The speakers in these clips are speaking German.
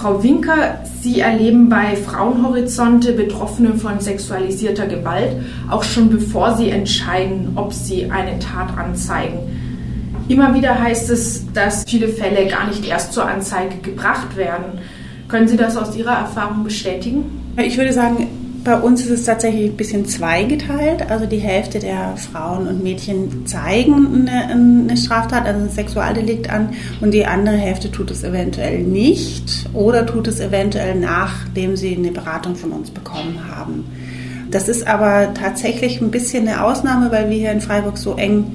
Frau Winker, Sie erleben bei Frauenhorizonte Betroffene von sexualisierter Gewalt auch schon bevor sie entscheiden, ob sie eine Tat anzeigen. Immer wieder heißt es, dass viele Fälle gar nicht erst zur Anzeige gebracht werden. Können Sie das aus Ihrer Erfahrung bestätigen? Ich würde sagen, bei uns ist es tatsächlich ein bisschen zweigeteilt. Also die Hälfte der Frauen und Mädchen zeigen eine, eine, Straftat, also ein Sexualdelikt an und die andere Hälfte tut es eventuell nicht oder tut es eventuell nachdem sie eine Beratung von uns bekommen haben. Das ist aber tatsächlich ein bisschen eine Ausnahme, weil wir hier in Freiburg so eng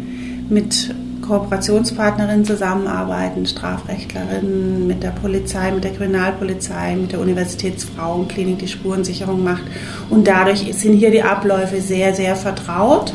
mit Kooperationspartnerinnen zusammenarbeiten, Strafrechtlerinnen mit der Polizei, mit der Kriminalpolizei, mit der Universitätsfrauenklinik, die Spurensicherung macht. Und dadurch sind hier die Abläufe sehr, sehr vertraut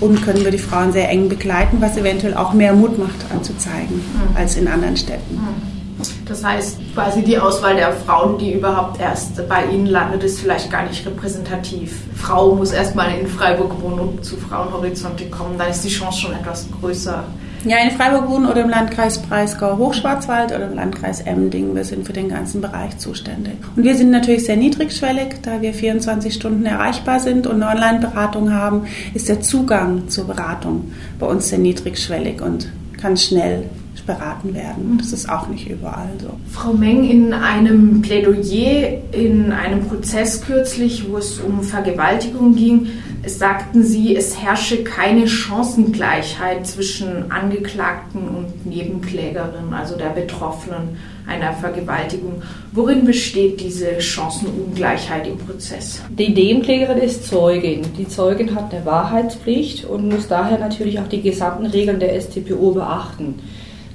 und können wir die Frauen sehr eng begleiten, was eventuell auch mehr Mut macht anzuzeigen mhm. als in anderen Städten. Mhm. Das heißt, quasi die Auswahl der Frauen, die überhaupt erst bei Ihnen landet, ist vielleicht gar nicht repräsentativ. Frau muss erstmal in Freiburg wohnen und zu Frauenhorizonte kommen. Da ist die Chance schon etwas größer. Ja, in Freiburg wohnen oder im Landkreis Breisgau-Hochschwarzwald oder im Landkreis Emding. Wir sind für den ganzen Bereich zuständig. Und wir sind natürlich sehr niedrigschwellig, da wir 24 Stunden erreichbar sind und eine Online-Beratung haben, ist der Zugang zur Beratung bei uns sehr niedrigschwellig und kann schnell beraten werden. Das ist auch nicht überall so. Frau Meng, in einem Plädoyer in einem Prozess kürzlich, wo es um Vergewaltigung ging, sagten Sie, es herrsche keine Chancengleichheit zwischen Angeklagten und Nebenklägerinnen, also der Betroffenen einer Vergewaltigung. Worin besteht diese Chancenungleichheit im Prozess? Die Nebenklägerin ist Zeugin. Die Zeugin hat eine Wahrheitspflicht und muss daher natürlich auch die gesamten Regeln der StPO beachten.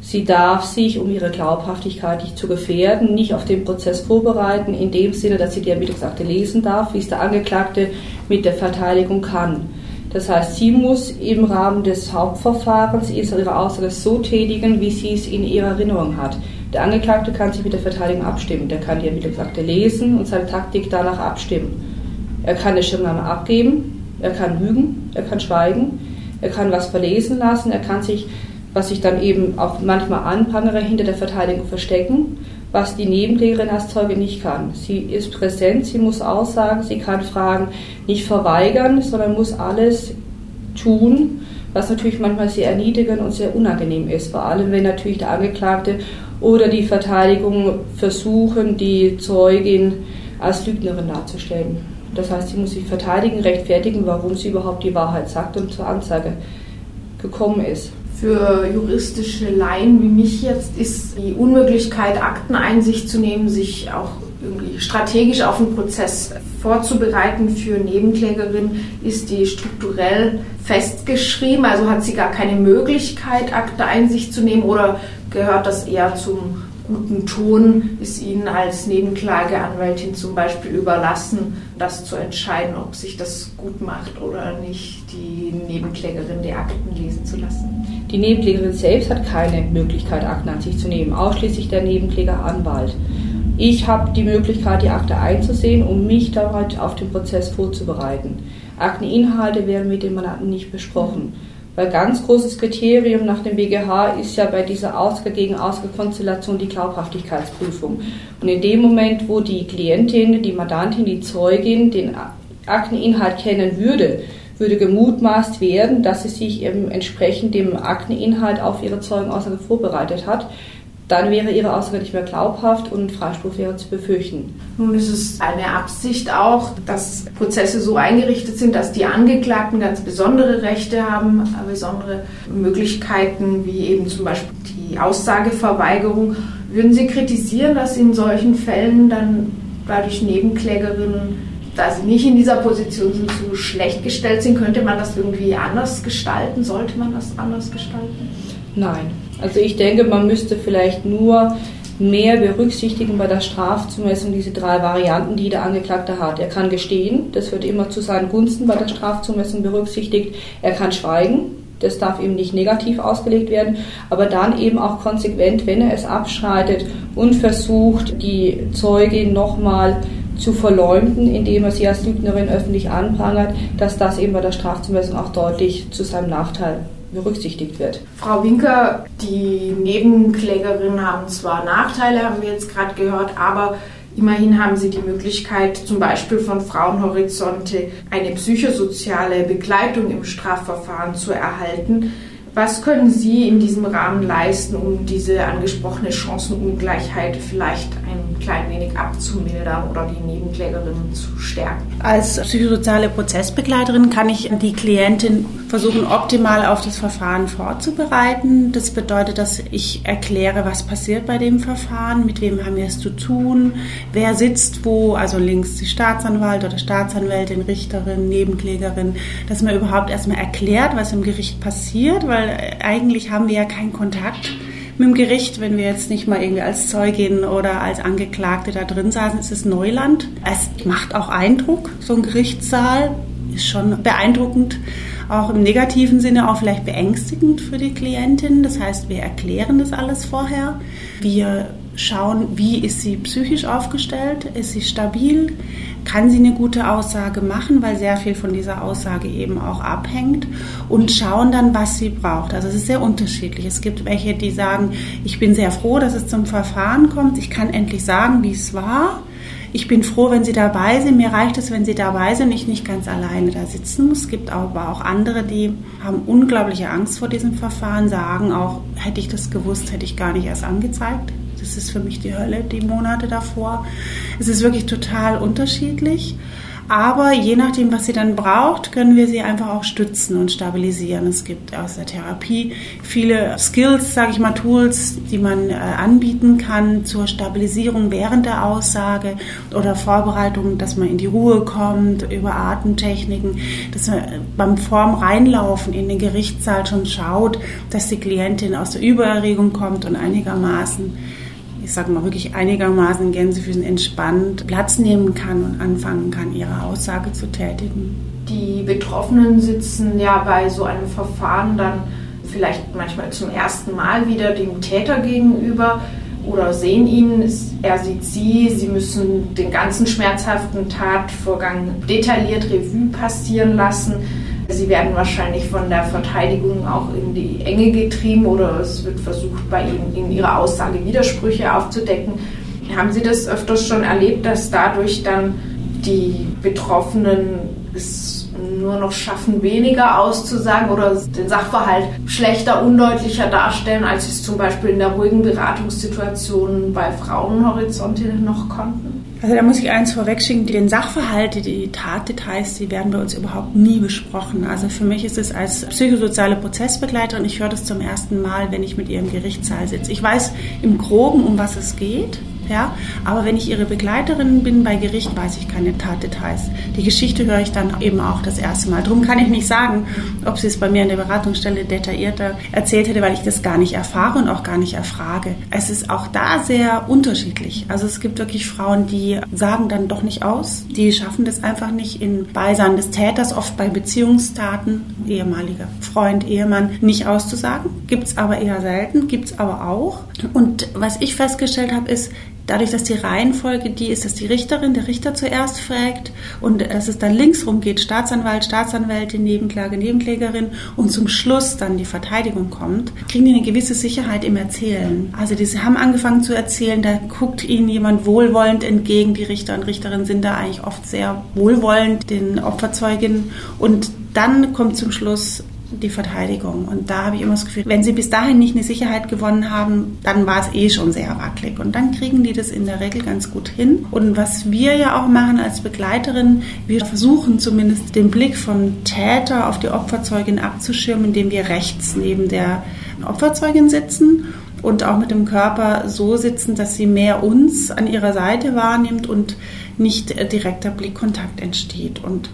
Sie darf sich, um ihre Glaubhaftigkeit nicht zu gefährden, nicht auf den Prozess vorbereiten, in dem Sinne, dass sie die Ermittlungsakte lesen darf, wie es der Angeklagte mit der Verteidigung kann. Das heißt, sie muss im Rahmen des Hauptverfahrens ihre Aussage so tätigen, wie sie es in ihrer Erinnerung hat. Der Angeklagte kann sich mit der Verteidigung abstimmen. Der kann die Ermittlungsakte lesen und seine Taktik danach abstimmen. Er kann eine Schirmnahme abgeben, er kann lügen, er kann schweigen, er kann was verlesen lassen, er kann sich was sich dann eben auch manchmal anprangere hinter der Verteidigung verstecken, was die Nebenklägerin als Zeuge nicht kann. Sie ist präsent, sie muss aussagen, sie kann Fragen nicht verweigern, sondern muss alles tun, was natürlich manchmal sehr erniedrigend und sehr unangenehm ist, vor allem wenn natürlich der Angeklagte oder die Verteidigung versuchen, die Zeugin als Lügnerin darzustellen. Das heißt, sie muss sich verteidigen, rechtfertigen, warum sie überhaupt die Wahrheit sagt und zur Anzeige gekommen ist für juristische Laien wie mich jetzt ist die Unmöglichkeit, Akteneinsicht zu nehmen, sich auch irgendwie strategisch auf den Prozess vorzubereiten für Nebenklägerin, ist die strukturell festgeschrieben. Also hat sie gar keine Möglichkeit, Akteneinsicht zu nehmen oder gehört das eher zum guten Ton ist Ihnen als Nebenklageanwältin zum Beispiel überlassen, das zu entscheiden, ob sich das gut macht oder nicht, die Nebenklägerin die Akten lesen zu lassen. Die Nebenklägerin selbst hat keine Möglichkeit, Akten an sich zu nehmen, ausschließlich der Nebenklägeranwalt. Ich habe die Möglichkeit, die Akte einzusehen, um mich damit auf den Prozess vorzubereiten. Akteninhalte werden mit dem Mandanten nicht besprochen. Weil ganz großes Kriterium nach dem BGH ist ja bei dieser Ausge gegen Ausgekonstellation die Glaubhaftigkeitsprüfung. Und in dem Moment, wo die Klientin, die Mandantin, die Zeugin den Akteninhalt kennen würde, würde gemutmaßt werden, dass sie sich eben entsprechend dem Akteninhalt auf ihre Zeugenaussage vorbereitet hat dann wäre ihre Aussage nicht mehr glaubhaft und Freispruch wäre zu befürchten. Nun ist es eine Absicht auch, dass Prozesse so eingerichtet sind, dass die Angeklagten ganz besondere Rechte haben, besondere Möglichkeiten, wie eben zum Beispiel die Aussageverweigerung. Würden Sie kritisieren, dass in solchen Fällen dann dadurch Nebenklägerinnen, da sie nicht in dieser Position sind, so schlecht gestellt sind? Könnte man das irgendwie anders gestalten? Sollte man das anders gestalten? Nein, also ich denke, man müsste vielleicht nur mehr berücksichtigen bei der Strafzumessung diese drei Varianten, die der Angeklagte hat. Er kann gestehen, das wird immer zu seinen Gunsten bei der Strafzumessung berücksichtigt. Er kann schweigen, das darf eben nicht negativ ausgelegt werden, aber dann eben auch konsequent, wenn er es abschreitet und versucht, die Zeugin nochmal zu verleumden, indem er sie als Lügnerin öffentlich anprangert, dass das eben bei der Strafzumessung auch deutlich zu seinem Nachteil berücksichtigt wird. Frau Winker, die Nebenklägerinnen haben zwar Nachteile, haben wir jetzt gerade gehört, aber Immerhin haben sie die Möglichkeit, zum Beispiel von Frauenhorizonte eine psychosoziale Begleitung im Strafverfahren zu erhalten. Was können Sie in diesem Rahmen leisten, um diese angesprochene Chancenungleichheit vielleicht ein klein wenig abzumildern oder die Nebenklägerinnen zu stärken? Als psychosoziale Prozessbegleiterin kann ich die Klientin versuchen, optimal auf das Verfahren vorzubereiten. Das bedeutet, dass ich erkläre, was passiert bei dem Verfahren, mit wem haben wir es zu tun, wer sitzt wo, also links die Staatsanwalt oder Staatsanwältin, Richterin, Nebenklägerin, dass man überhaupt erstmal erklärt, was im Gericht passiert, weil weil eigentlich haben wir ja keinen Kontakt mit dem Gericht, wenn wir jetzt nicht mal irgendwie als Zeugin oder als Angeklagte da drin saßen, ist es Neuland. Es macht auch Eindruck, so ein Gerichtssaal ist schon beeindruckend, auch im negativen Sinne auch vielleicht beängstigend für die Klientin. Das heißt, wir erklären das alles vorher. Wir schauen, wie ist sie psychisch aufgestellt, ist sie stabil, kann sie eine gute Aussage machen, weil sehr viel von dieser Aussage eben auch abhängt und schauen dann, was sie braucht. Also es ist sehr unterschiedlich. Es gibt welche, die sagen, ich bin sehr froh, dass es zum Verfahren kommt, ich kann endlich sagen, wie es war. Ich bin froh, wenn Sie dabei sind. Mir reicht es, wenn Sie dabei sind, ich nicht ganz alleine da sitzen muss. Es gibt aber auch andere, die haben unglaubliche Angst vor diesem Verfahren, sagen auch, hätte ich das gewusst, hätte ich gar nicht erst angezeigt. Das ist für mich die Hölle, die Monate davor. Es ist wirklich total unterschiedlich. Aber je nachdem, was sie dann braucht, können wir sie einfach auch stützen und stabilisieren. Es gibt aus der Therapie viele Skills, sage ich mal, Tools, die man äh, anbieten kann zur Stabilisierung während der Aussage oder Vorbereitung, dass man in die Ruhe kommt, über Atemtechniken, dass man beim Form reinlaufen in den Gerichtssaal schon schaut, dass die Klientin aus der Übererregung kommt und einigermaßen ich sage mal wirklich einigermaßen Gänsefüßen entspannt Platz nehmen kann und anfangen kann, ihre Aussage zu tätigen. Die Betroffenen sitzen ja bei so einem Verfahren dann vielleicht manchmal zum ersten Mal wieder dem Täter gegenüber oder sehen ihn, er sieht sie, sie müssen den ganzen schmerzhaften Tatvorgang detailliert Revue passieren lassen. Sie werden wahrscheinlich von der Verteidigung auch in die Enge getrieben oder es wird versucht, bei Ihnen in Ihrer Aussage Widersprüche aufzudecken. Haben Sie das öfters schon erlebt, dass dadurch dann die Betroffenen es nur noch schaffen, weniger auszusagen oder den Sachverhalt schlechter, undeutlicher darstellen, als sie es zum Beispiel in der ruhigen Beratungssituation bei Frauenhorizonte noch konnten? Also da muss ich eins vorwegschicken, den Sachverhalte, die Tatdetails, die werden bei uns überhaupt nie besprochen. Also für mich ist es als psychosoziale Prozessbegleiterin, ich höre das zum ersten Mal, wenn ich mit ihr im Gerichtssaal sitze. Ich weiß im Groben, um was es geht. Ja? Aber wenn ich ihre Begleiterin bin bei Gericht, weiß ich keine Tatdetails. Die Geschichte höre ich dann eben auch das erste Mal. Darum kann ich nicht sagen, ob sie es bei mir in der Beratungsstelle detaillierter erzählt hätte, weil ich das gar nicht erfahre und auch gar nicht erfrage. Es ist auch da sehr unterschiedlich. Also es gibt wirklich Frauen, die sagen dann doch nicht aus. Die schaffen das einfach nicht in Beisein des Täters, oft bei Beziehungstaten, ehemaliger Freund, Ehemann, nicht auszusagen. Gibt es aber eher selten, gibt es aber auch. Und was ich festgestellt habe, ist, dadurch, dass die Reihenfolge die ist, dass die Richterin, der Richter zuerst fragt und dass es dann linksrum geht, Staatsanwalt, Staatsanwältin, Nebenklage, Nebenklägerin und zum Schluss dann die Verteidigung kommt, kriegen die eine gewisse Sicherheit im Erzählen. Also die haben angefangen zu erzählen, da guckt ihnen jemand wohlwollend entgegen, die Richter und Richterinnen sind da eigentlich oft sehr wohlwollend, den Opferzeuginnen und dann kommt zum Schluss die Verteidigung. Und da habe ich immer das Gefühl, wenn sie bis dahin nicht eine Sicherheit gewonnen haben, dann war es eh schon sehr wackelig. Und dann kriegen die das in der Regel ganz gut hin. Und was wir ja auch machen als Begleiterin, wir versuchen zumindest den Blick vom Täter auf die Opferzeugin abzuschirmen, indem wir rechts neben der Opferzeugin sitzen und auch mit dem Körper so sitzen, dass sie mehr uns an ihrer Seite wahrnimmt und nicht direkter Blickkontakt entsteht. Und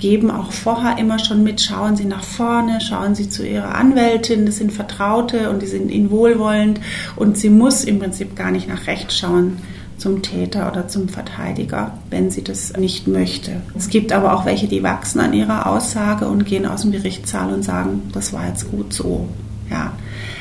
geben auch vorher immer schon mit, schauen Sie nach vorne, schauen Sie zu Ihrer Anwältin, das sind Vertraute und die sind Ihnen wohlwollend und sie muss im Prinzip gar nicht nach rechts schauen zum Täter oder zum Verteidiger, wenn sie das nicht möchte. Es gibt aber auch welche, die wachsen an ihrer Aussage und gehen aus dem Gerichtssaal und sagen, das war jetzt gut so. Ja,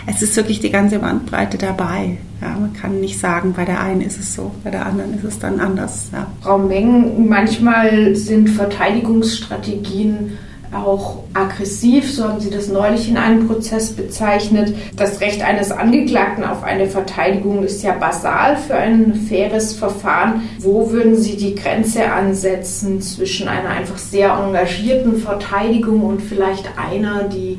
es ist wirklich die ganze Bandbreite dabei. Ja, man kann nicht sagen, bei der einen ist es so, bei der anderen ist es dann anders. Ja. Frau Meng, manchmal sind Verteidigungsstrategien auch aggressiv, so haben Sie das neulich in einem Prozess bezeichnet. Das Recht eines Angeklagten auf eine Verteidigung ist ja basal für ein faires Verfahren. Wo würden Sie die Grenze ansetzen zwischen einer einfach sehr engagierten Verteidigung und vielleicht einer, die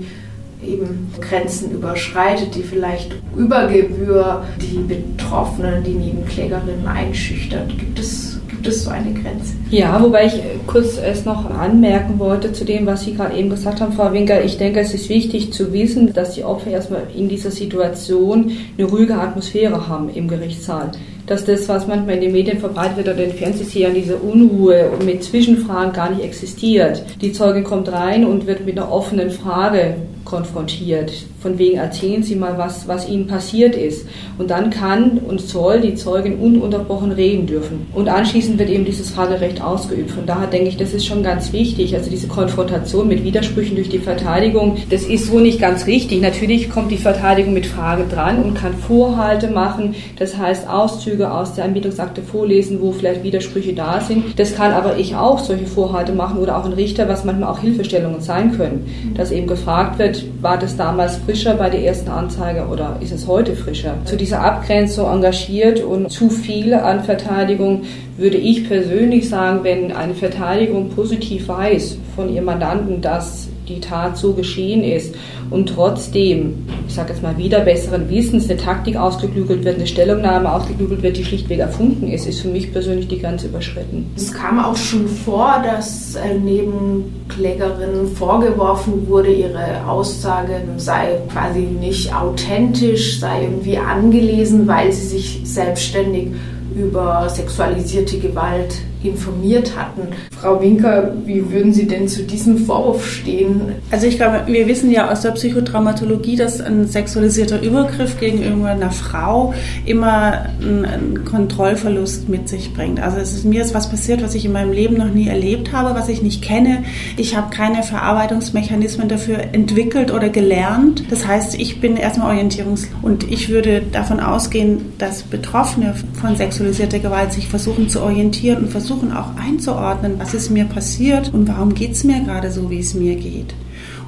eben Grenzen überschreitet, die vielleicht über Gebühr die Betroffenen, die Nebenklägerinnen einschüchtert? Gibt es gibt es so eine Grenze. Ja, wobei ich kurz erst noch anmerken wollte zu dem, was Sie gerade eben gesagt haben, Frau Winker. Ich denke, es ist wichtig zu wissen, dass die Opfer erstmal in dieser Situation eine ruhige Atmosphäre haben im Gerichtssaal dass das, was manchmal in den Medien verbreitet wird oder in den Fernsehserien, diese Unruhe und mit Zwischenfragen gar nicht existiert. Die Zeugin kommt rein und wird mit einer offenen Frage konfrontiert. Von wegen erzählen Sie mal, was, was Ihnen passiert ist. Und dann kann und soll die Zeugin ununterbrochen reden dürfen. Und anschließend wird eben dieses Fragerecht ausgeübt. Von daher denke ich, das ist schon ganz wichtig. Also diese Konfrontation mit Widersprüchen durch die Verteidigung, das ist so nicht ganz richtig. Natürlich kommt die Verteidigung mit Frage dran und kann Vorhalte machen. Das heißt, Auszüge aus der Ermittlungsakte vorlesen, wo vielleicht Widersprüche da sind. Das kann aber ich auch solche Vorhalte machen oder auch ein Richter, was manchmal auch Hilfestellungen sein können. Dass eben gefragt wird, war das damals frischer bei der ersten Anzeige oder ist es heute frischer? Zu dieser Abgrenzung engagiert und zu viel an Verteidigung würde ich persönlich sagen, wenn eine Verteidigung positiv weiß von ihrem Mandanten, dass die Tat so geschehen ist und trotzdem, ich sage jetzt mal wieder, besseren Wissens eine Taktik ausgeklügelt wird, eine Stellungnahme ausgeklügelt wird, die schlichtweg erfunden ist, ist für mich persönlich die Grenze überschritten. Es kam auch schon vor, dass äh, Nebenklägerinnen vorgeworfen wurde, ihre Aussage sei quasi nicht authentisch, sei irgendwie angelesen, weil sie sich selbstständig über sexualisierte Gewalt informiert hatten. Frau Winker, wie würden Sie denn zu diesem Vorwurf stehen? Also ich glaube, wir wissen ja aus der Psychotraumatologie, dass ein sexualisierter Übergriff gegenüber einer Frau immer einen Kontrollverlust mit sich bringt. Also es ist mir ist was passiert, was ich in meinem Leben noch nie erlebt habe, was ich nicht kenne. Ich habe keine Verarbeitungsmechanismen dafür entwickelt oder gelernt. Das heißt, ich bin erstmal orientierungs und ich würde davon ausgehen, dass Betroffene von sexualisierter Gewalt sich versuchen zu orientieren und versuchen versuchen auch einzuordnen, was ist mir passiert und warum geht es mir gerade so, wie es mir geht.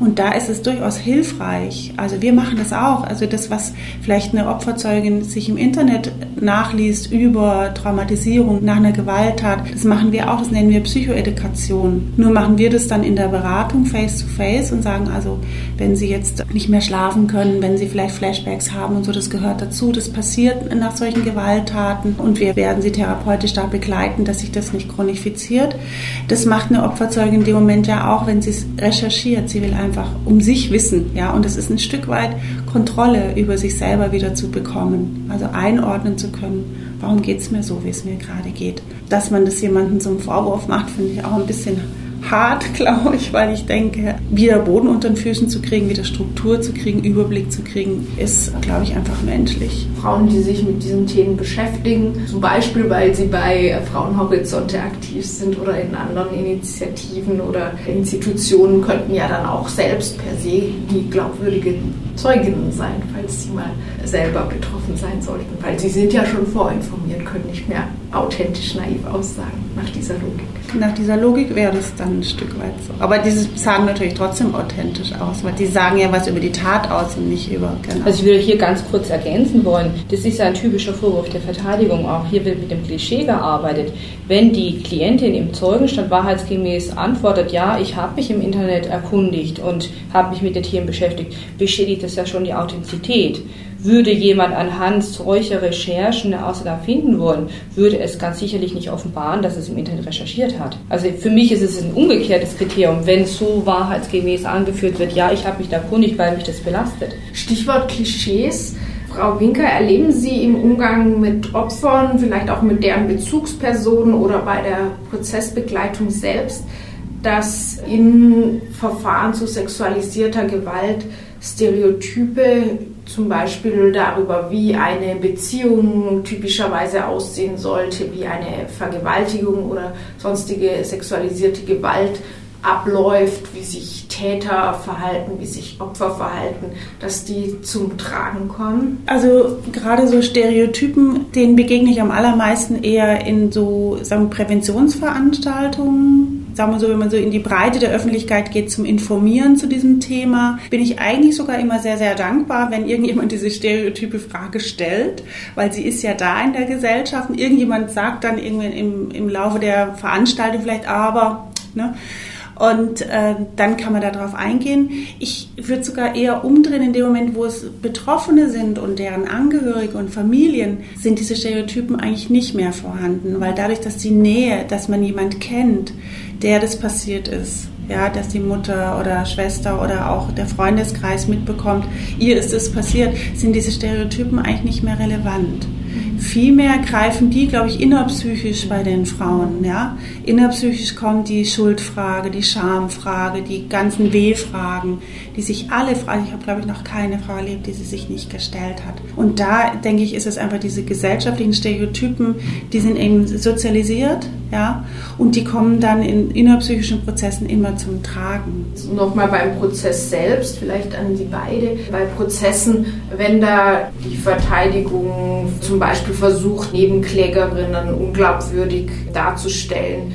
Und da ist es durchaus hilfreich. Also wir machen das auch. Also das, was vielleicht eine Opferzeugin sich im Internet nachliest über Traumatisierung nach einer Gewalttat, das machen wir auch. Das nennen wir Psychoedukation. Nur machen wir das dann in der Beratung face to face und sagen also, wenn Sie jetzt nicht mehr schlafen können, wenn Sie vielleicht Flashbacks haben und so, das gehört dazu. Das passiert nach solchen Gewalttaten und wir werden Sie therapeutisch da begleiten, dass sich das nicht chronifiziert. Das macht eine Opferzeugin in dem Moment ja auch, wenn sie es recherchiert. Sie will einfach einfach um sich wissen. Ja? Und es ist ein Stück weit Kontrolle über sich selber wieder zu bekommen. Also einordnen zu können, warum geht es mir so, wie es mir gerade geht. Dass man das jemandem zum Vorwurf macht, finde ich auch ein bisschen hart, glaube ich, weil ich denke, wieder Boden unter den Füßen zu kriegen, wieder Struktur zu kriegen, Überblick zu kriegen, ist, glaube ich, einfach menschlich. Frauen, die sich mit diesen Themen beschäftigen, zum Beispiel, weil sie bei Frauenhorizonte aktiv sind oder in anderen Initiativen oder Institutionen, könnten ja dann auch selbst per se die glaubwürdige Zeuginnen sein, falls sie mal selber betroffen sein sollten, weil sie sind ja schon vorinformiert, können nicht mehr authentisch naiv aussagen nach dieser Logik. Nach dieser Logik wäre das dann ein Stück weit so. Aber diese sagen natürlich trotzdem authentisch aus, weil die sagen ja was über die Tat aus und nicht über. Genau. Also ich würde hier ganz kurz ergänzen wollen, das ist ja ein typischer Vorwurf der Verteidigung. Auch hier wird mit dem Klischee gearbeitet. Wenn die Klientin im Zeugenstand wahrheitsgemäß antwortet, ja, ich habe mich im Internet erkundigt und habe mich mit den Tieren beschäftigt, bestätigt das ja schon die Authentizität. Würde jemand anhand solcher Recherchen eine Aussage finden wollen, würde es ganz sicherlich nicht offenbaren, dass es im Internet recherchiert hat. Also für mich ist es ein umgekehrtes Kriterium, wenn so wahrheitsgemäß angeführt wird, ja, ich habe mich da kundig, weil mich das belastet. Stichwort Klischees. Frau Winker, erleben Sie im Umgang mit Opfern, vielleicht auch mit deren Bezugspersonen oder bei der Prozessbegleitung selbst, dass in Verfahren zu sexualisierter Gewalt Stereotype zum Beispiel darüber, wie eine Beziehung typischerweise aussehen sollte, wie eine Vergewaltigung oder sonstige sexualisierte Gewalt abläuft, wie sich Täter verhalten, wie sich Opfer verhalten, dass die zum Tragen kommen? Also gerade so Stereotypen, denen begegne ich am allermeisten eher in so sagen Präventionsveranstaltungen sagen wir so, wenn man so in die Breite der Öffentlichkeit geht zum Informieren zu diesem Thema, bin ich eigentlich sogar immer sehr, sehr dankbar, wenn irgendjemand diese stereotype Frage stellt, weil sie ist ja da in der Gesellschaft und irgendjemand sagt dann irgendwie im, im Laufe der Veranstaltung vielleicht, aber, ne? Und äh, dann kann man darauf eingehen. Ich würde sogar eher umdrehen in dem Moment, wo es Betroffene sind und deren Angehörige und Familien, sind diese Stereotypen eigentlich nicht mehr vorhanden, weil dadurch, dass die Nähe, dass man jemand kennt, der das passiert ist, ja, dass die Mutter oder Schwester oder auch der Freundeskreis mitbekommt, ihr ist es passiert, sind diese Stereotypen eigentlich nicht mehr relevant. Vielmehr greifen die, glaube ich, innerpsychisch bei den Frauen. Ja? Innerpsychisch kommt die Schuldfrage, die Schamfrage, die ganzen W-Fragen, die sich alle fragen. Ich habe, glaube ich, noch keine Frau erlebt, die sie sich nicht gestellt hat. Und da, denke ich, ist es einfach diese gesellschaftlichen Stereotypen, die sind eben sozialisiert, ja, und die kommen dann in innerpsychischen Prozessen immer zum Tragen. Nochmal beim Prozess selbst, vielleicht an Sie beide, bei Prozessen, wenn da die Verteidigung zum Beispiel versucht, Nebenklägerinnen unglaubwürdig darzustellen,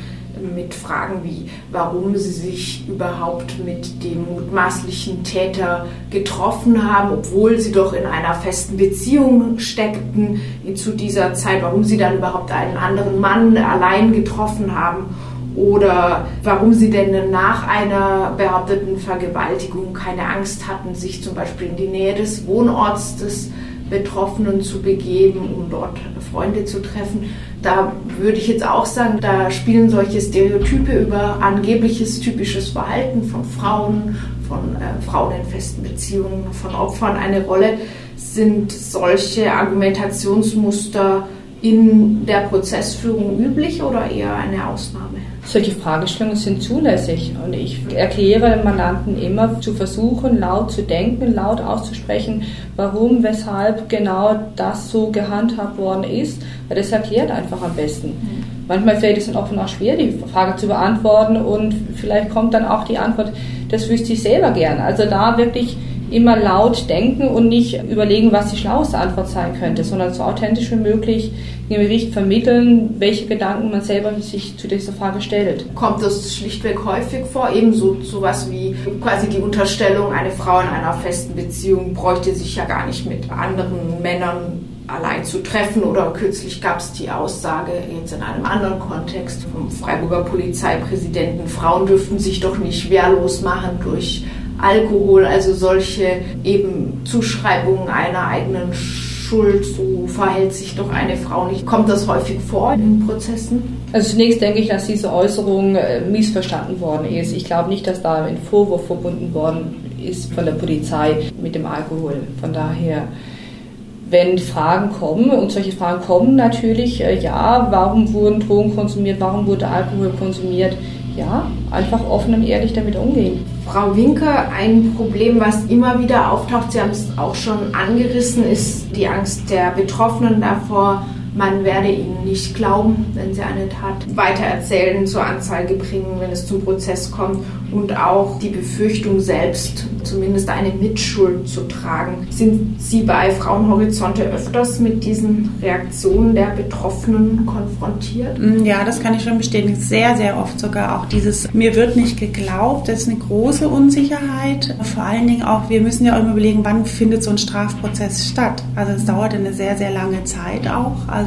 mit Fragen wie, warum sie sich überhaupt mit dem mutmaßlichen Täter getroffen haben, obwohl sie doch in einer festen Beziehung steckten zu dieser Zeit, warum sie dann überhaupt einen anderen Mann allein getroffen haben oder warum sie denn nach einer behaupteten Vergewaltigung keine Angst hatten, sich zum Beispiel in die Nähe des Wohnorts des Betroffenen zu begeben, um dort Freunde zu treffen. Da würde ich jetzt auch sagen, da spielen solche Stereotype über angebliches typisches Verhalten von Frauen, von äh, Frauen in festen Beziehungen, von Opfern eine Rolle. Sind solche Argumentationsmuster in der Prozessführung üblich oder eher eine Ausnahme? Solche Fragestellungen sind zulässig und ich erkläre Mandanten immer zu versuchen, laut zu denken, laut auszusprechen, warum, weshalb genau das so gehandhabt worden ist, weil das erklärt einfach am besten. Mhm. Manchmal fällt es den Opfern auch schwer, die Frage zu beantworten und vielleicht kommt dann auch die Antwort, das wüsste ich selber gern. Also da wirklich immer laut denken und nicht überlegen, was die schlaueste Antwort sein könnte, sondern so authentisch wie möglich dem Gericht vermitteln, welche Gedanken man selber sich zu dieser Frage stellt. Kommt das schlichtweg häufig vor? Ebenso sowas wie quasi die Unterstellung, eine Frau in einer festen Beziehung bräuchte sich ja gar nicht mit anderen Männern allein zu treffen. Oder kürzlich gab es die Aussage jetzt in einem anderen Kontext vom Freiburger Polizeipräsidenten, Frauen dürften sich doch nicht wehrlos machen durch Alkohol, also solche eben Zuschreibungen einer eigenen Schuld, so verhält sich doch eine Frau nicht. Kommt das häufig vor in Prozessen? Also zunächst denke ich, dass diese Äußerung äh, missverstanden worden ist. Ich glaube nicht, dass da ein Vorwurf verbunden worden ist von der Polizei mit dem Alkohol. Von daher wenn Fragen kommen, und solche Fragen kommen natürlich, äh, ja, warum wurden Drogen konsumiert, warum wurde Alkohol konsumiert, ja, einfach offen und ehrlich damit umgehen. Frau Winker, ein Problem, was immer wieder auftaucht, Sie haben es auch schon angerissen, ist die Angst der Betroffenen davor, man werde ihnen nicht glauben, wenn sie eine Tat weitererzählen, zur Anzeige bringen, wenn es zum Prozess kommt und auch die Befürchtung selbst, zumindest eine Mitschuld zu tragen. Sind Sie bei Frauenhorizonte öfters mit diesen Reaktionen der Betroffenen konfrontiert? Mm, ja, das kann ich schon bestätigen. Sehr, sehr oft sogar auch dieses, mir wird nicht geglaubt, das ist eine große Unsicherheit. Vor allen Dingen auch, wir müssen ja auch immer überlegen, wann findet so ein Strafprozess statt. Also es dauert eine sehr, sehr lange Zeit auch. Also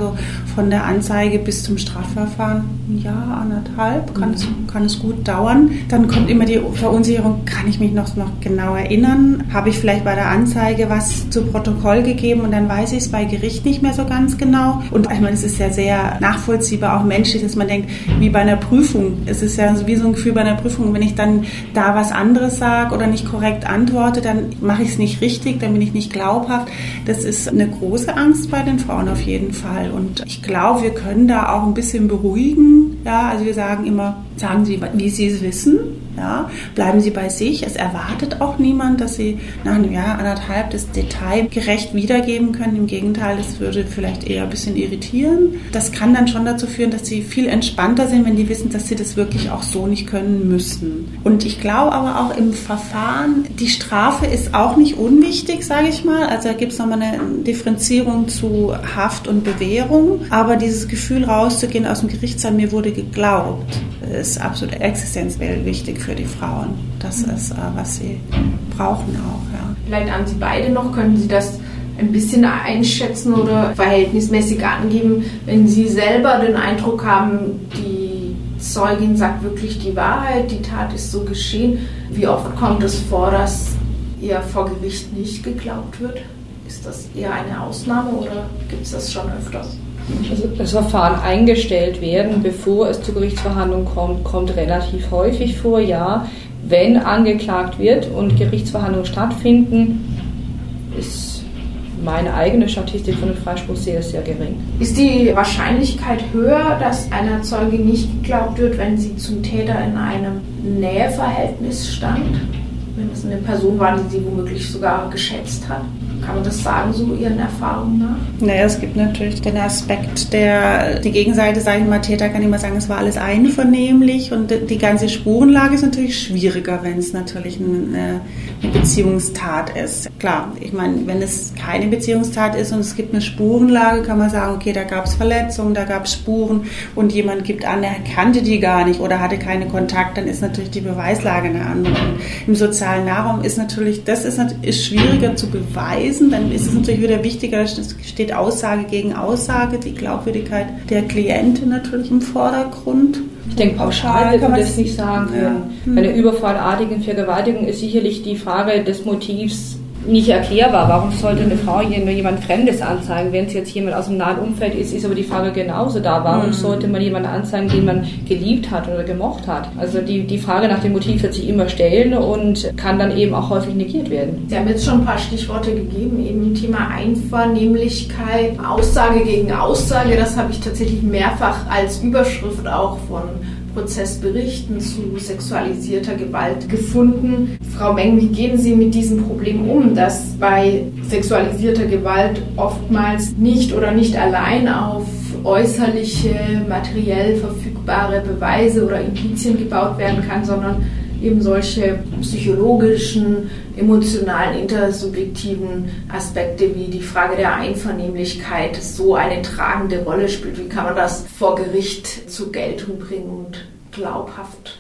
von der Anzeige bis zum Strafverfahren ein Jahr, anderthalb kann, mhm. es, kann es gut dauern. Dann kommt immer die Verunsicherung, kann ich mich noch, noch genau erinnern? Habe ich vielleicht bei der Anzeige was zu Protokoll gegeben und dann weiß ich es bei Gericht nicht mehr so ganz genau. Und ich meine, es ist ja sehr nachvollziehbar, auch menschlich, dass man denkt, wie bei einer Prüfung. Es ist ja wie so ein Gefühl bei einer Prüfung, wenn ich dann da was anderes sage oder nicht korrekt antworte, dann mache ich es nicht richtig, dann bin ich nicht glaubhaft. Das ist eine große Angst bei den Frauen auf jeden Fall. Und ich glaube, wir können da auch ein bisschen beruhigen. Ja, also wir sagen immer, sagen Sie, wie Sie es wissen. Ja, bleiben Sie bei sich. Es erwartet auch niemand, dass Sie nach einem Jahr, anderthalb das Detail gerecht wiedergeben können. Im Gegenteil, das würde vielleicht eher ein bisschen irritieren. Das kann dann schon dazu führen, dass Sie viel entspannter sind, wenn die wissen, dass Sie das wirklich auch so nicht können müssen. Und ich glaube aber auch im Verfahren, die Strafe ist auch nicht unwichtig, sage ich mal. Also da gibt es nochmal eine Differenzierung zu Haft und Bewährung. Aber dieses Gefühl rauszugehen aus dem Gerichtssaal, mir wurde geglaubt ist absolut existenziell wichtig für die Frauen. Das ist, äh, was sie brauchen auch. Ja. Vielleicht an Sie beide noch, können Sie das ein bisschen einschätzen oder verhältnismäßig angeben, wenn Sie selber den Eindruck haben, die Zeugin sagt wirklich die Wahrheit, die Tat ist so geschehen. Wie oft kommt es vor, dass ihr vor Gericht nicht geglaubt wird? Ist das eher eine Ausnahme oder gibt es das schon öfters? Also das Verfahren eingestellt werden, bevor es zur Gerichtsverhandlung kommt, kommt relativ häufig vor, ja. Wenn angeklagt wird und Gerichtsverhandlungen stattfinden, ist meine eigene Statistik von dem Freispruch sehr, sehr gering. Ist die Wahrscheinlichkeit höher, dass einer Zeuge nicht geglaubt wird, wenn sie zum Täter in einem Näheverhältnis stand? Wenn es eine Person war, die sie womöglich sogar geschätzt hat? Kann man das sagen, so Ihren Erfahrungen nach? Naja, es gibt natürlich den Aspekt, der die Gegenseite, sage ich mal, Täter kann immer sagen, es war alles einvernehmlich und die ganze Spurenlage ist natürlich schwieriger, wenn es natürlich eine, eine Beziehungstat ist. Klar, ich meine, wenn es keine Beziehungstat ist und es gibt eine Spurenlage, kann man sagen, okay, da gab es Verletzungen, da gab es Spuren und jemand gibt an, er kannte die gar nicht oder hatte keine Kontakt, dann ist natürlich die Beweislage eine andere. Im sozialen Nahraum ist natürlich, das ist, ist schwieriger zu beweisen lesen, dann ist es natürlich wieder wichtiger, es steht Aussage gegen Aussage, die Glaubwürdigkeit der Klientin natürlich im Vordergrund. Ich denke, pauschal kann man das nicht sagen können. Ja. Bei einer überfallartigen Vergewaltigung ist sicherlich die Frage des Motivs nicht erklärbar. Warum sollte eine Frau jemand Fremdes anzeigen? Wenn es jetzt jemand aus dem nahen Umfeld ist, ist aber die Frage genauso da. Warum mhm. sollte man jemanden anzeigen, den man geliebt hat oder gemocht hat? Also die, die Frage nach dem Motiv wird sich immer stellen und kann dann eben auch häufig negiert werden. Sie haben jetzt schon ein paar Stichworte gegeben, eben Thema Einvernehmlichkeit, Aussage gegen Aussage. Das habe ich tatsächlich mehrfach als Überschrift auch von Prozessberichten zu sexualisierter Gewalt gefunden. Frau Meng, wie gehen Sie mit diesem Problem um, dass bei sexualisierter Gewalt oftmals nicht oder nicht allein auf äußerliche, materiell verfügbare Beweise oder Indizien gebaut werden kann, sondern eben solche psychologischen, emotionalen, intersubjektiven Aspekte wie die Frage der Einvernehmlichkeit so eine tragende Rolle spielt. Wie kann man das vor Gericht zur Geltung bringen und glaubhaft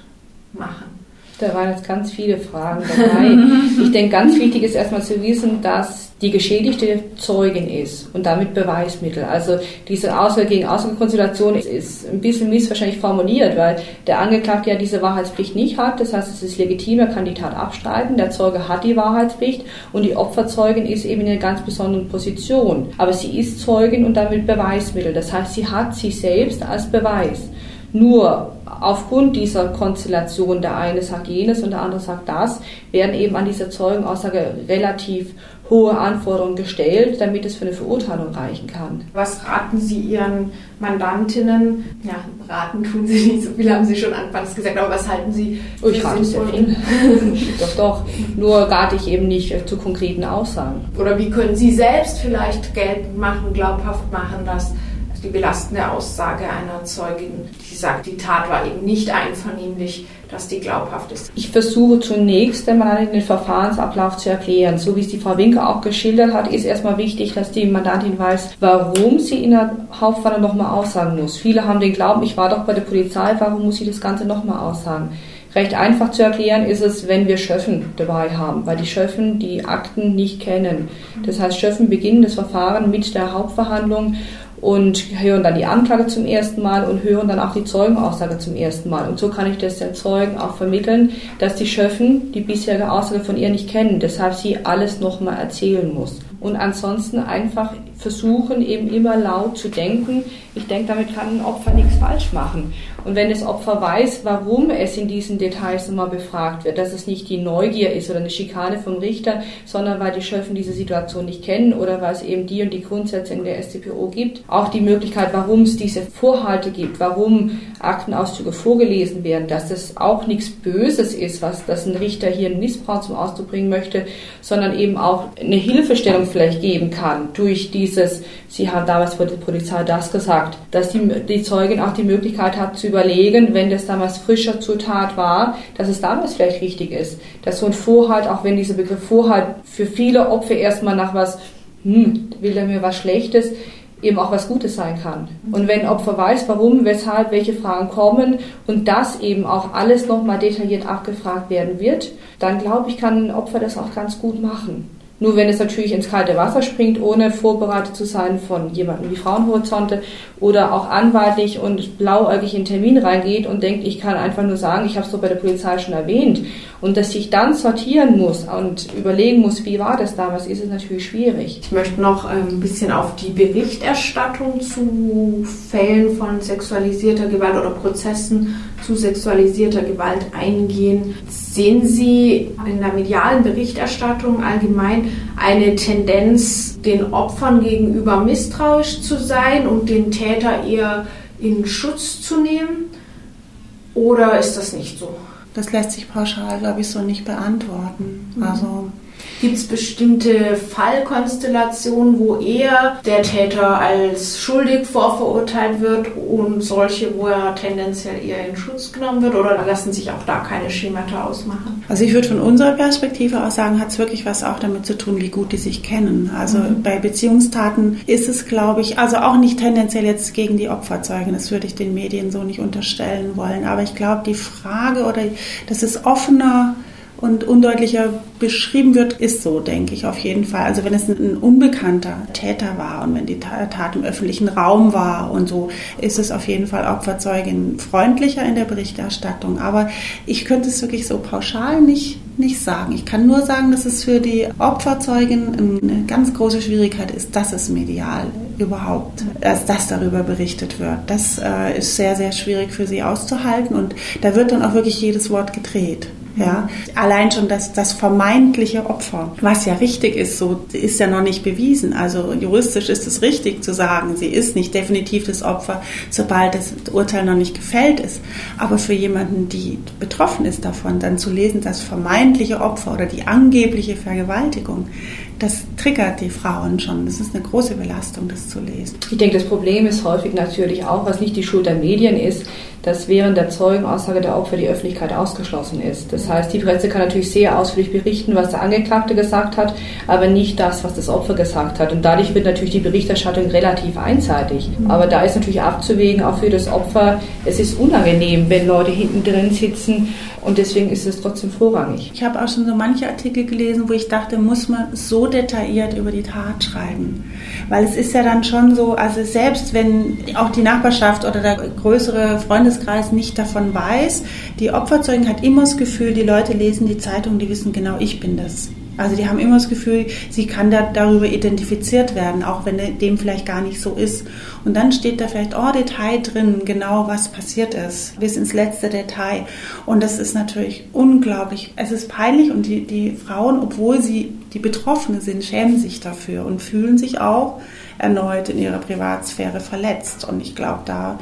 machen? Da waren jetzt ganz viele Fragen dabei. ich denke, ganz wichtig ist erstmal zu wissen, dass die geschädigte Zeugin ist und damit Beweismittel. Also diese Aussage gegen Aussagekonstellation ist, ist ein bisschen missverständlich formuliert, weil der Angeklagte ja diese Wahrheitspflicht nicht hat. Das heißt, es ist legitim, er kann die Tat abstreiten. Der Zeuge hat die Wahrheitspflicht und die Opferzeugin ist eben in einer ganz besonderen Position. Aber sie ist Zeugin und damit Beweismittel. Das heißt, sie hat sich selbst als Beweis. Nur aufgrund dieser Konstellation, der eine sagt jenes und der andere sagt das, werden eben an dieser Zeugenaussage relativ hohe Anforderungen gestellt, damit es für eine Verurteilung reichen kann. Was raten Sie Ihren Mandantinnen? Ja, raten tun Sie nicht, so viel haben Sie schon anfangs gesagt, aber was halten Sie für oh, ich rate sehr viel. doch, doch. Nur rate ich eben nicht zu konkreten Aussagen. Oder wie können Sie selbst vielleicht geltend machen, glaubhaft machen, dass die belastende Aussage einer Zeugin, die sagt, die Tat war eben nicht einvernehmlich, dass die glaubhaft ist. Ich versuche zunächst einmal den Verfahrensablauf zu erklären. So wie es die Frau Winker auch geschildert hat, ist erstmal wichtig, dass die Mandantin weiß, warum sie in der Hauptverhandlung nochmal aussagen muss. Viele haben den Glauben, ich war doch bei der Polizei, warum muss ich das Ganze nochmal aussagen? Recht einfach zu erklären ist es, wenn wir Schöffen dabei haben, weil die Schöffen die Akten nicht kennen. Das heißt, Schöffen beginnen das Verfahren mit der Hauptverhandlung und hören dann die Anklage zum ersten Mal und hören dann auch die Zeugenaussage zum ersten Mal. Und so kann ich das den Zeugen auch vermitteln, dass die Schöffen die bisherige Aussage von ihr nicht kennen, deshalb sie alles nochmal erzählen muss. Und ansonsten einfach versuchen, eben immer laut zu denken. Ich denke, damit kann ein Opfer nichts falsch machen. Und wenn das Opfer weiß, warum es in diesen Details nochmal befragt wird, dass es nicht die Neugier ist oder eine Schikane vom Richter, sondern weil die Schöffen diese Situation nicht kennen oder weil es eben die und die Grundsätze in der StPO gibt. Auch die Möglichkeit, warum es diese Vorhalte gibt, warum Aktenauszüge vorgelesen werden, dass das auch nichts Böses ist, was dass ein Richter hier einen Missbrauch zum Ausdruck bringen möchte, sondern eben auch eine Hilfestellung vielleicht geben kann durch dieses, Sie haben damals vor der Polizei das gesagt, dass die, die Zeugin auch die Möglichkeit hat zu überlegen, wenn das damals frischer zur Tat war, dass es damals vielleicht richtig ist. Dass so ein Vorhalt, auch wenn dieser Begriff Vorhalt für viele Opfer erstmal nach was, hm, will er mir was Schlechtes, eben auch was Gutes sein kann. Und wenn Opfer weiß, warum, weshalb, welche Fragen kommen und das eben auch alles nochmal detailliert abgefragt werden wird, dann glaube ich, kann ein Opfer das auch ganz gut machen. Nur wenn es natürlich ins kalte Wasser springt, ohne vorbereitet zu sein von jemandem wie Frauenhorizonte oder auch anwaltlich und blauäugig in Termin reingeht und denkt, ich kann einfach nur sagen, ich habe es doch bei der Polizei schon erwähnt und dass sich dann sortieren muss und überlegen muss, wie war das damals, ist es natürlich schwierig. Ich möchte noch ein bisschen auf die Berichterstattung zu Fällen von sexualisierter Gewalt oder Prozessen zu sexualisierter Gewalt eingehen. Sehen Sie in der medialen Berichterstattung allgemein eine Tendenz, den Opfern gegenüber misstrauisch zu sein und den Täter eher in Schutz zu nehmen? Oder ist das nicht so? Das lässt sich pauschal, glaube ich, so nicht beantworten. Mhm. Also Gibt es bestimmte Fallkonstellationen, wo eher der Täter als schuldig vorverurteilt wird und solche, wo er tendenziell eher in Schutz genommen wird? Oder lassen sich auch da keine Schemata ausmachen? Also ich würde von unserer Perspektive aus sagen, hat es wirklich was auch damit zu tun, wie gut die sich kennen. Also mhm. bei Beziehungstaten ist es, glaube ich, also auch nicht tendenziell jetzt gegen die Opferzeugen, das würde ich den Medien so nicht unterstellen wollen. Aber ich glaube, die Frage oder das ist offener und undeutlicher beschrieben wird, ist so, denke ich, auf jeden Fall. Also wenn es ein, unbekannter Täter war und wenn die Tat im öffentlichen Raum war und so, ist es auf jeden Fall Opferzeugin freundlicher in der Berichterstattung. Aber ich könnte es wirklich so pauschal nicht, nicht sagen. Ich kann nur sagen, dass es für die Opferzeugin eine ganz große Schwierigkeit ist, dass es medial überhaupt, dass das darüber berichtet wird. Das äh, ist sehr, sehr schwierig für sie auszuhalten und da wird dann auch wirklich jedes Wort gedreht. Ja, allein schon das, das vermeintliche Opfer, was ja richtig ist, so ist ja noch nicht bewiesen. Also juristisch ist es richtig zu sagen, sie ist nicht definitiv das Opfer, sobald das Urteil noch nicht gefällt ist. Aber für jemanden, die betroffen ist davon, dann zu lesen, das vermeintliche Opfer oder die angebliche Vergewaltigung, das triggert die Frauen schon. Das ist eine große Belastung, das zu lesen. Ich denke, das Problem ist häufig natürlich auch, was nicht die Schuld der Medien ist, dass während der Zeugenaussage der Opfer die Öffentlichkeit ausgeschlossen ist. Das heißt, die Presse kann natürlich sehr ausführlich berichten, was der Angeklagte gesagt hat, aber nicht das, was das Opfer gesagt hat. Und dadurch wird natürlich die Berichterstattung relativ einseitig. Aber da ist natürlich abzuwägen, auch für das Opfer, es ist unangenehm, wenn Leute hinten drin sitzen und deswegen ist es trotzdem vorrangig. Ich habe auch schon so manche Artikel gelesen, wo ich dachte, muss man so detailliert über die Tat schreiben? Weil es ist ja dann schon so, also selbst wenn auch die Nachbarschaft oder der größere Freundeskreis nicht davon weiß, die Opferzeugen hat immer das Gefühl, die Leute lesen die Zeitung, die wissen genau, ich bin das. Also die haben immer das Gefühl, sie kann da, darüber identifiziert werden, auch wenn dem vielleicht gar nicht so ist. Und dann steht da vielleicht oh Detail drin, genau was passiert ist, bis ins letzte Detail. Und das ist natürlich unglaublich. Es ist peinlich und die, die Frauen, obwohl sie die Betroffene sind, schämen sich dafür und fühlen sich auch erneut in ihrer Privatsphäre verletzt. Und ich glaube, da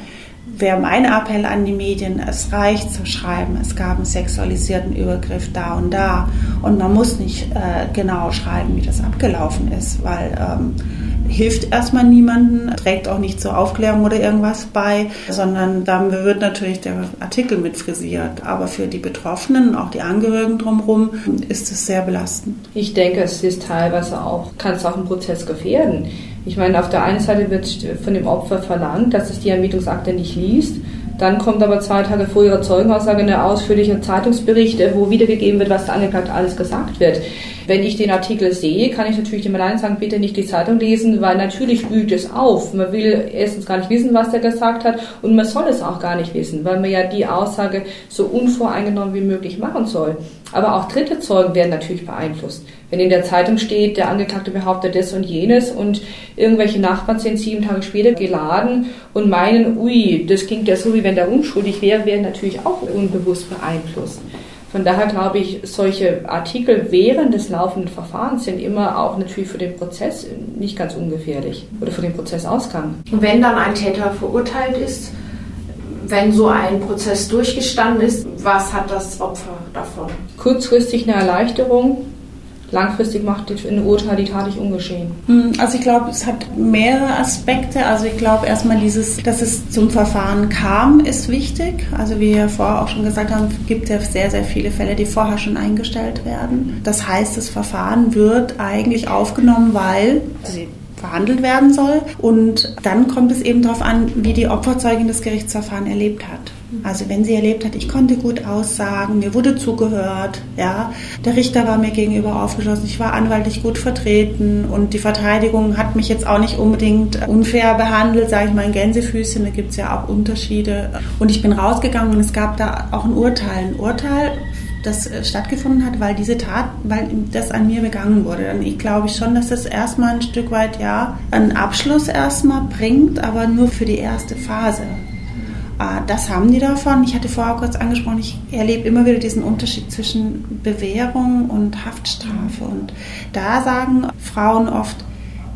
wäre mein Appell an die Medien, es reicht zu schreiben, es gab einen sexualisierten Übergriff da und da. Und man muss nicht äh, genau schreiben, wie das abgelaufen ist, weil ähm, hilft erstmal niemanden, trägt auch nicht zur Aufklärung oder irgendwas bei, sondern dann wird natürlich der Artikel mit frisiert. Aber für die Betroffenen, auch die Angehörigen drumherum, ist es sehr belastend. Ich denke, es ist teilweise auch, kann es auch einen Prozess gefährden. Ich meine, auf der einen Seite wird von dem Opfer verlangt, dass es die Ermittlungsakte nicht liest. Dann kommt aber zwei Tage vor ihrer Zeugenaussage eine ausführliche Zeitungsbericht, wo wiedergegeben wird, was der Angeklagte alles gesagt wird. Wenn ich den Artikel sehe, kann ich natürlich dem allein sagen, bitte nicht die Zeitung lesen, weil natürlich blüht es auf. Man will erstens gar nicht wissen, was er gesagt hat und man soll es auch gar nicht wissen, weil man ja die Aussage so unvoreingenommen wie möglich machen soll. Aber auch dritte Zeugen werden natürlich beeinflusst. Wenn in der Zeitung steht, der Angeklagte behauptet das und jenes und irgendwelche Nachbarn sind sieben Tage später geladen und meinen, ui, das klingt ja so, wie wenn der unschuldig wäre, werden natürlich auch unbewusst beeinflusst. Von daher glaube ich, solche Artikel während des laufenden Verfahrens sind immer auch natürlich für den Prozess nicht ganz ungefährlich oder für den Prozessausgang. Und wenn dann ein Täter verurteilt ist, wenn so ein Prozess durchgestanden ist, was hat das Opfer davon? Kurzfristig eine Erleichterung, langfristig macht ein Urteil die Tat nicht ungeschehen. Hm, also ich glaube, es hat mehrere Aspekte. Also ich glaube erstmal dieses, dass es zum Verfahren kam, ist wichtig. Also wie wir vorher auch schon gesagt haben, gibt es ja sehr, sehr viele Fälle, die vorher schon eingestellt werden. Das heißt, das Verfahren wird eigentlich aufgenommen, weil verhandelt werden soll. Und dann kommt es eben darauf an, wie die Opferzeugin das Gerichtsverfahren erlebt hat. Also wenn sie erlebt hat, ich konnte gut aussagen, mir wurde zugehört, ja, der Richter war mir gegenüber aufgeschlossen, ich war anwaltlich gut vertreten und die Verteidigung hat mich jetzt auch nicht unbedingt unfair behandelt, sage ich mal in Gänsefüßchen, da gibt es ja auch Unterschiede. Und ich bin rausgegangen und es gab da auch ein Urteil, ein Urteil das äh, stattgefunden hat, weil diese Tat, weil das an mir begangen wurde. Dann ich glaube schon, dass das erstmal ein Stück weit ja einen Abschluss erstmal bringt, aber nur für die erste Phase. Ah, das haben die davon. Ich hatte vorher kurz angesprochen, ich erlebe immer wieder diesen Unterschied zwischen Bewährung und Haftstrafe. Und da sagen Frauen oft,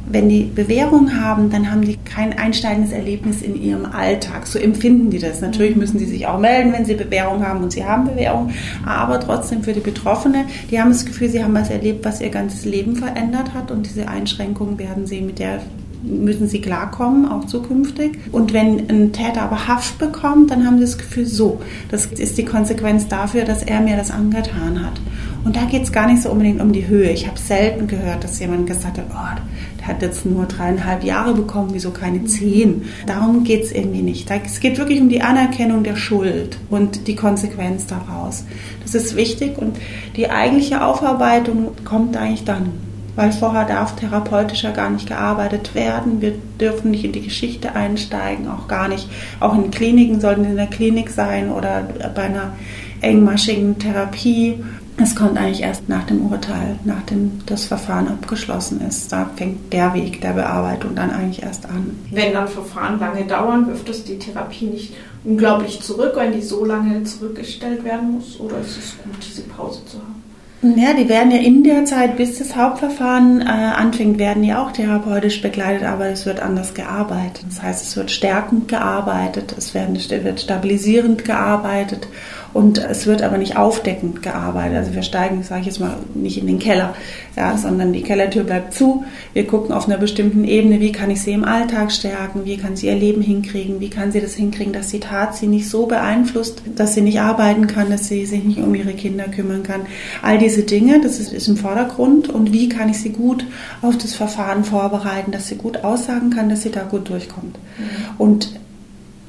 wenn die Bewährung haben, dann haben die kein einschneidendes Erlebnis in ihrem Alltag. So empfinden die das. Natürlich müssen sie sich auch melden, wenn sie Bewährung haben und sie haben Bewährung. Aber trotzdem für die Betroffene, die haben das Gefühl, sie haben was erlebt, was ihr ganzes Leben verändert hat. Und diese Einschränkungen werden sie mit der müssen sie klarkommen, auch zukünftig. Und wenn ein Täter aber Haft bekommt, dann haben sie das Gefühl, so, das ist die Konsequenz dafür, dass er mir das angetan hat. Und da geht es gar nicht so unbedingt um die Höhe. Ich habe selten gehört, dass jemand gesagt hat, oh, der hat jetzt nur dreieinhalb Jahre bekommen, wieso keine zehn? Darum geht es irgendwie nicht. Es geht wirklich um die Anerkennung der Schuld und die Konsequenz daraus. Das ist wichtig und die eigentliche Aufarbeitung kommt eigentlich dann. Weil vorher darf therapeutischer gar nicht gearbeitet werden. Wir dürfen nicht in die Geschichte einsteigen, auch gar nicht. Auch in Kliniken sollten in der Klinik sein oder bei einer engmaschigen Therapie. Es kommt eigentlich erst nach dem Urteil, nachdem das Verfahren abgeschlossen ist. Da fängt der Weg der Bearbeitung dann eigentlich erst an. Wenn dann Verfahren lange dauern, wirft es die Therapie nicht unglaublich zurück, wenn die so lange zurückgestellt werden muss? Oder ist es gut, diese Pause zu haben? Ja, die werden ja in der Zeit, bis das Hauptverfahren äh, anfängt, werden ja auch therapeutisch begleitet, aber es wird anders gearbeitet. Das heißt, es wird stärkend gearbeitet, es werden, wird stabilisierend gearbeitet und es wird aber nicht aufdeckend gearbeitet. Also wir steigen, sage ich jetzt mal, nicht in den Keller, ja, sondern die Kellertür bleibt zu. Wir gucken auf einer bestimmten Ebene, wie kann ich sie im Alltag stärken, wie kann sie ihr Leben hinkriegen, wie kann sie das hinkriegen, dass die Tat sie nicht so beeinflusst, dass sie nicht arbeiten kann, dass sie sich nicht um ihre Kinder kümmern kann. All diese Dinge, das ist, ist im Vordergrund und wie kann ich sie gut auf das Verfahren vorbereiten, dass sie gut aussagen kann, dass sie da gut durchkommt. Mhm. Und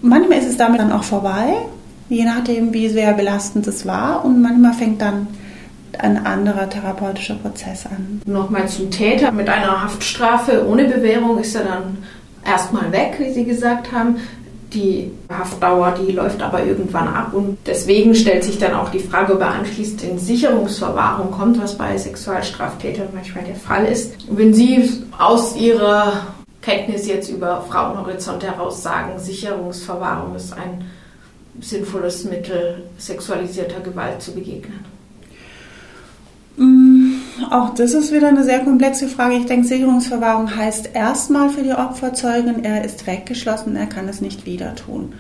manchmal ist es damit dann auch vorbei je nachdem, wie sehr belastend es war. Und manchmal fängt dann ein anderer therapeutischer Prozess an. Nochmal zum Täter. Mit einer Haftstrafe ohne Bewährung ist er dann erstmal weg, wie Sie gesagt haben. Die Haftdauer, die läuft aber irgendwann ab und deswegen stellt sich dann auch die Frage, ob er anschließend in Sicherungsverwahrung kommt, was bei Sexualstraftätern manchmal der Fall ist. Wenn Sie aus Ihrer Kenntnis jetzt über Frauenhorizont heraus sagen, Sicherungsverwahrung ist ein sinnvolles Mittel sexualisierter Gewalt zu begegnen? Mm, auch das ist wieder eine sehr komplexe Frage. Ich denke, Sicherungsverwahrung heißt erstmal für die Opferzeugen, er ist weggeschlossen, er kann es nicht wieder tun.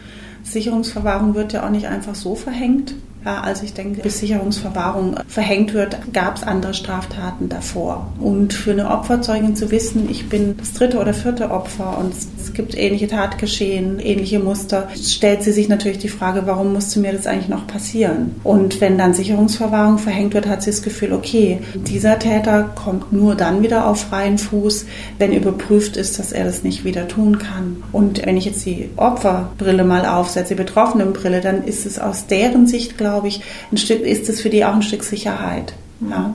Sicherungsverwahrung wird ja auch nicht einfach so verhängt. Also ich denke, bis Sicherungsverwahrung verhängt wird, gab es andere Straftaten davor. Und für eine Opferzeugin zu wissen, ich bin das dritte oder vierte Opfer und es gibt ähnliche Tatgeschehen, ähnliche Muster, stellt sie sich natürlich die Frage, warum musste mir das eigentlich noch passieren? Und wenn dann Sicherungsverwahrung verhängt wird, hat sie das Gefühl, okay, dieser Täter kommt nur dann wieder auf freien Fuß, wenn überprüft ist, dass er das nicht wieder tun kann. Und wenn ich jetzt die Opferbrille mal aufsetze, die Betroffenenbrille, dann ist es aus deren Sicht, glaube glaube ich, ein Stück, ist es für die auch ein Stück Sicherheit. Ja.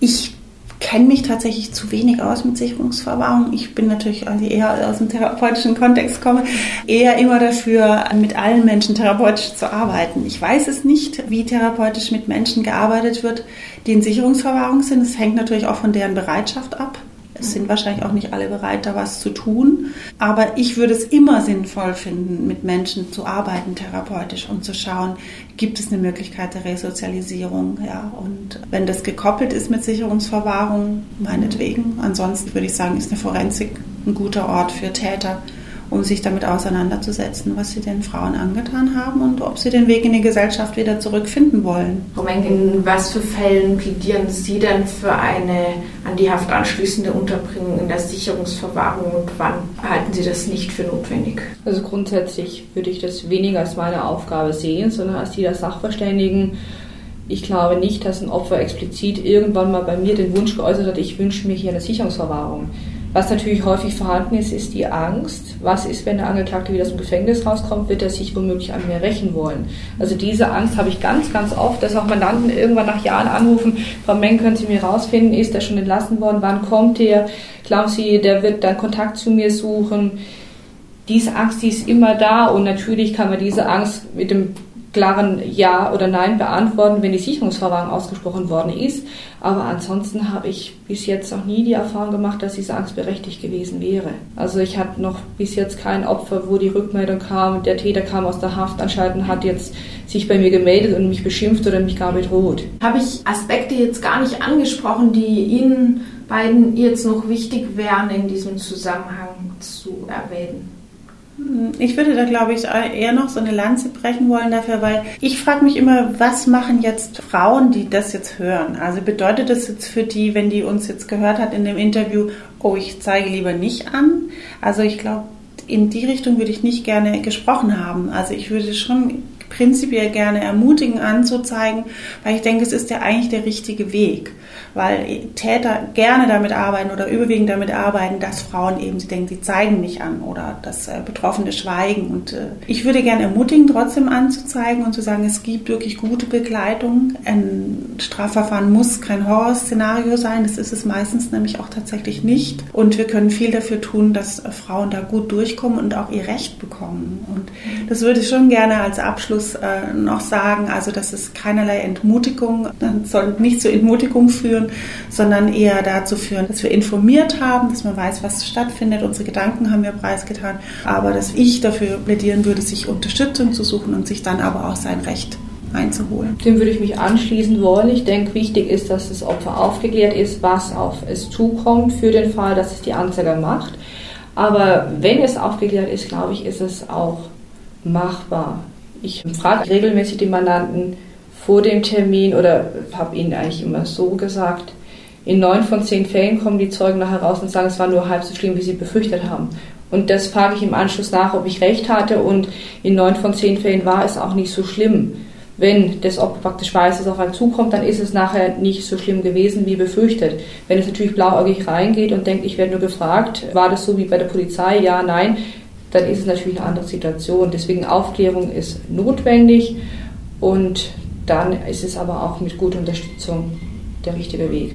Ich kenne mich tatsächlich zu wenig aus mit Sicherungsverwahrung. Ich bin natürlich also eher aus dem therapeutischen Kontext komme, eher immer dafür, mit allen Menschen therapeutisch zu arbeiten. Ich weiß es nicht, wie therapeutisch mit Menschen gearbeitet wird, die in Sicherungsverwahrung sind. Es hängt natürlich auch von deren Bereitschaft ab. Es sind wahrscheinlich auch nicht alle bereit, da was zu tun. Aber ich würde es immer sinnvoll finden, mit Menschen zu arbeiten, therapeutisch, und zu schauen, gibt es eine Möglichkeit der Resozialisierung. Ja? Und wenn das gekoppelt ist mit Sicherungsverwahrung, meinetwegen. Ansonsten würde ich sagen, ist eine Forensik ein guter Ort für Täter, um sich damit auseinanderzusetzen, was sie den Frauen angetan haben und ob sie den Weg in die Gesellschaft wieder zurückfinden wollen. In was für Fällen plädieren Sie denn für eine an die Haft anschließende Unterbringung in der Sicherungsverwahrung und wann halten Sie das nicht für notwendig? Also grundsätzlich würde ich das weniger als meine Aufgabe sehen, sondern als die der Sachverständigen. Ich glaube nicht, dass ein Opfer explizit irgendwann mal bei mir den Wunsch geäußert hat, ich wünsche mir hier eine Sicherungsverwahrung Was natürlich häufig vorhanden ist, ist die Angst. Was ist, wenn der Angeklagte wieder aus dem Gefängnis rauskommt, wird er sich womöglich an mir rächen wollen. Also diese Angst habe ich ganz, ganz oft, dass auch Mandanten irgendwann nach Jahren anrufen, Frau Meng, können Sie mir rausfinden, ist er schon entlassen worden, wann kommt er? Glauben Sie, der wird dann Kontakt zu mir suchen? Diese Angst, die ist immer da und natürlich kann man diese Angst mit dem klaren Ja oder Nein beantworten, wenn die Sicherungsverwahrung ausgesprochen worden ist. Aber ansonsten habe ich bis jetzt noch nie die Erfahrung gemacht, dass diese Angst berechtigt gewesen wäre. Also ich hatte noch bis jetzt kein Opfer, wo die Rückmeldung kam, der Täter kam aus der Haft anscheinend hat jetzt sich bei mir gemeldet und mich beschimpft oder mich gar bedroht. Habe ich Aspekte jetzt gar nicht angesprochen, die Ihnen beiden jetzt noch wichtig wären in diesem Zusammenhang zu erwähnen? Ich würde da, glaube ich, eher noch so eine Lanze brechen wollen dafür, weil ich frage mich immer, was machen jetzt Frauen, die das jetzt hören? Also bedeutet das jetzt für die, wenn die uns jetzt gehört hat in dem Interview, oh, ich zeige lieber nicht an? Also ich glaube, in die Richtung würde ich nicht gerne gesprochen haben. Also ich würde schon prinzipiell gerne ermutigen anzuzeigen, weil ich denke, es ist ja eigentlich der richtige Weg weil Täter gerne damit arbeiten oder überwiegend damit arbeiten, dass Frauen eben, sie denken, sie zeigen nicht an oder dass äh, Betroffene schweigen. Und äh, ich würde gerne ermutigen, trotzdem anzuzeigen und zu sagen, es gibt wirklich gute Begleitung. Ein Strafverfahren muss kein Horrorszenario sein, das ist es meistens nämlich auch tatsächlich nicht. Und wir können viel dafür tun, dass Frauen da gut durchkommen und auch ihr Recht bekommen. Und das würde ich schon gerne als Abschluss äh, noch sagen, also dass es keinerlei Entmutigung, soll nicht zur Entmutigung führen, sondern eher dazu führen, dass wir informiert haben, dass man weiß, was stattfindet. Unsere Gedanken haben wir preisgetan. Aber dass ich dafür plädieren würde, sich Unterstützung zu suchen und sich dann aber auch sein Recht einzuholen. Dem würde ich mich anschließen wollen. Ich denke, wichtig ist, dass das Opfer aufgeklärt ist, was auf es zukommt für den Fall, dass es die Anzeiger macht. Aber wenn es aufgeklärt ist, glaube ich, ist es auch machbar. Ich frage regelmäßig die Mandanten, vor dem Termin oder habe ihnen eigentlich immer so gesagt, in neun von zehn Fällen kommen die Zeugen nachher raus und sagen, es war nur halb so schlimm, wie sie befürchtet haben. Und das frage ich im Anschluss nach, ob ich recht hatte und in neun von zehn Fällen war es auch nicht so schlimm. Wenn das Opfer praktisch weiß, dass es auf einen zukommt, dann ist es nachher nicht so schlimm gewesen wie befürchtet. Wenn es natürlich blauäugig reingeht und denkt, ich werde nur gefragt, war das so wie bei der Polizei? Ja, nein, dann ist es natürlich eine andere Situation. Deswegen Aufklärung ist notwendig und dann ist es aber auch mit guter Unterstützung der richtige Weg.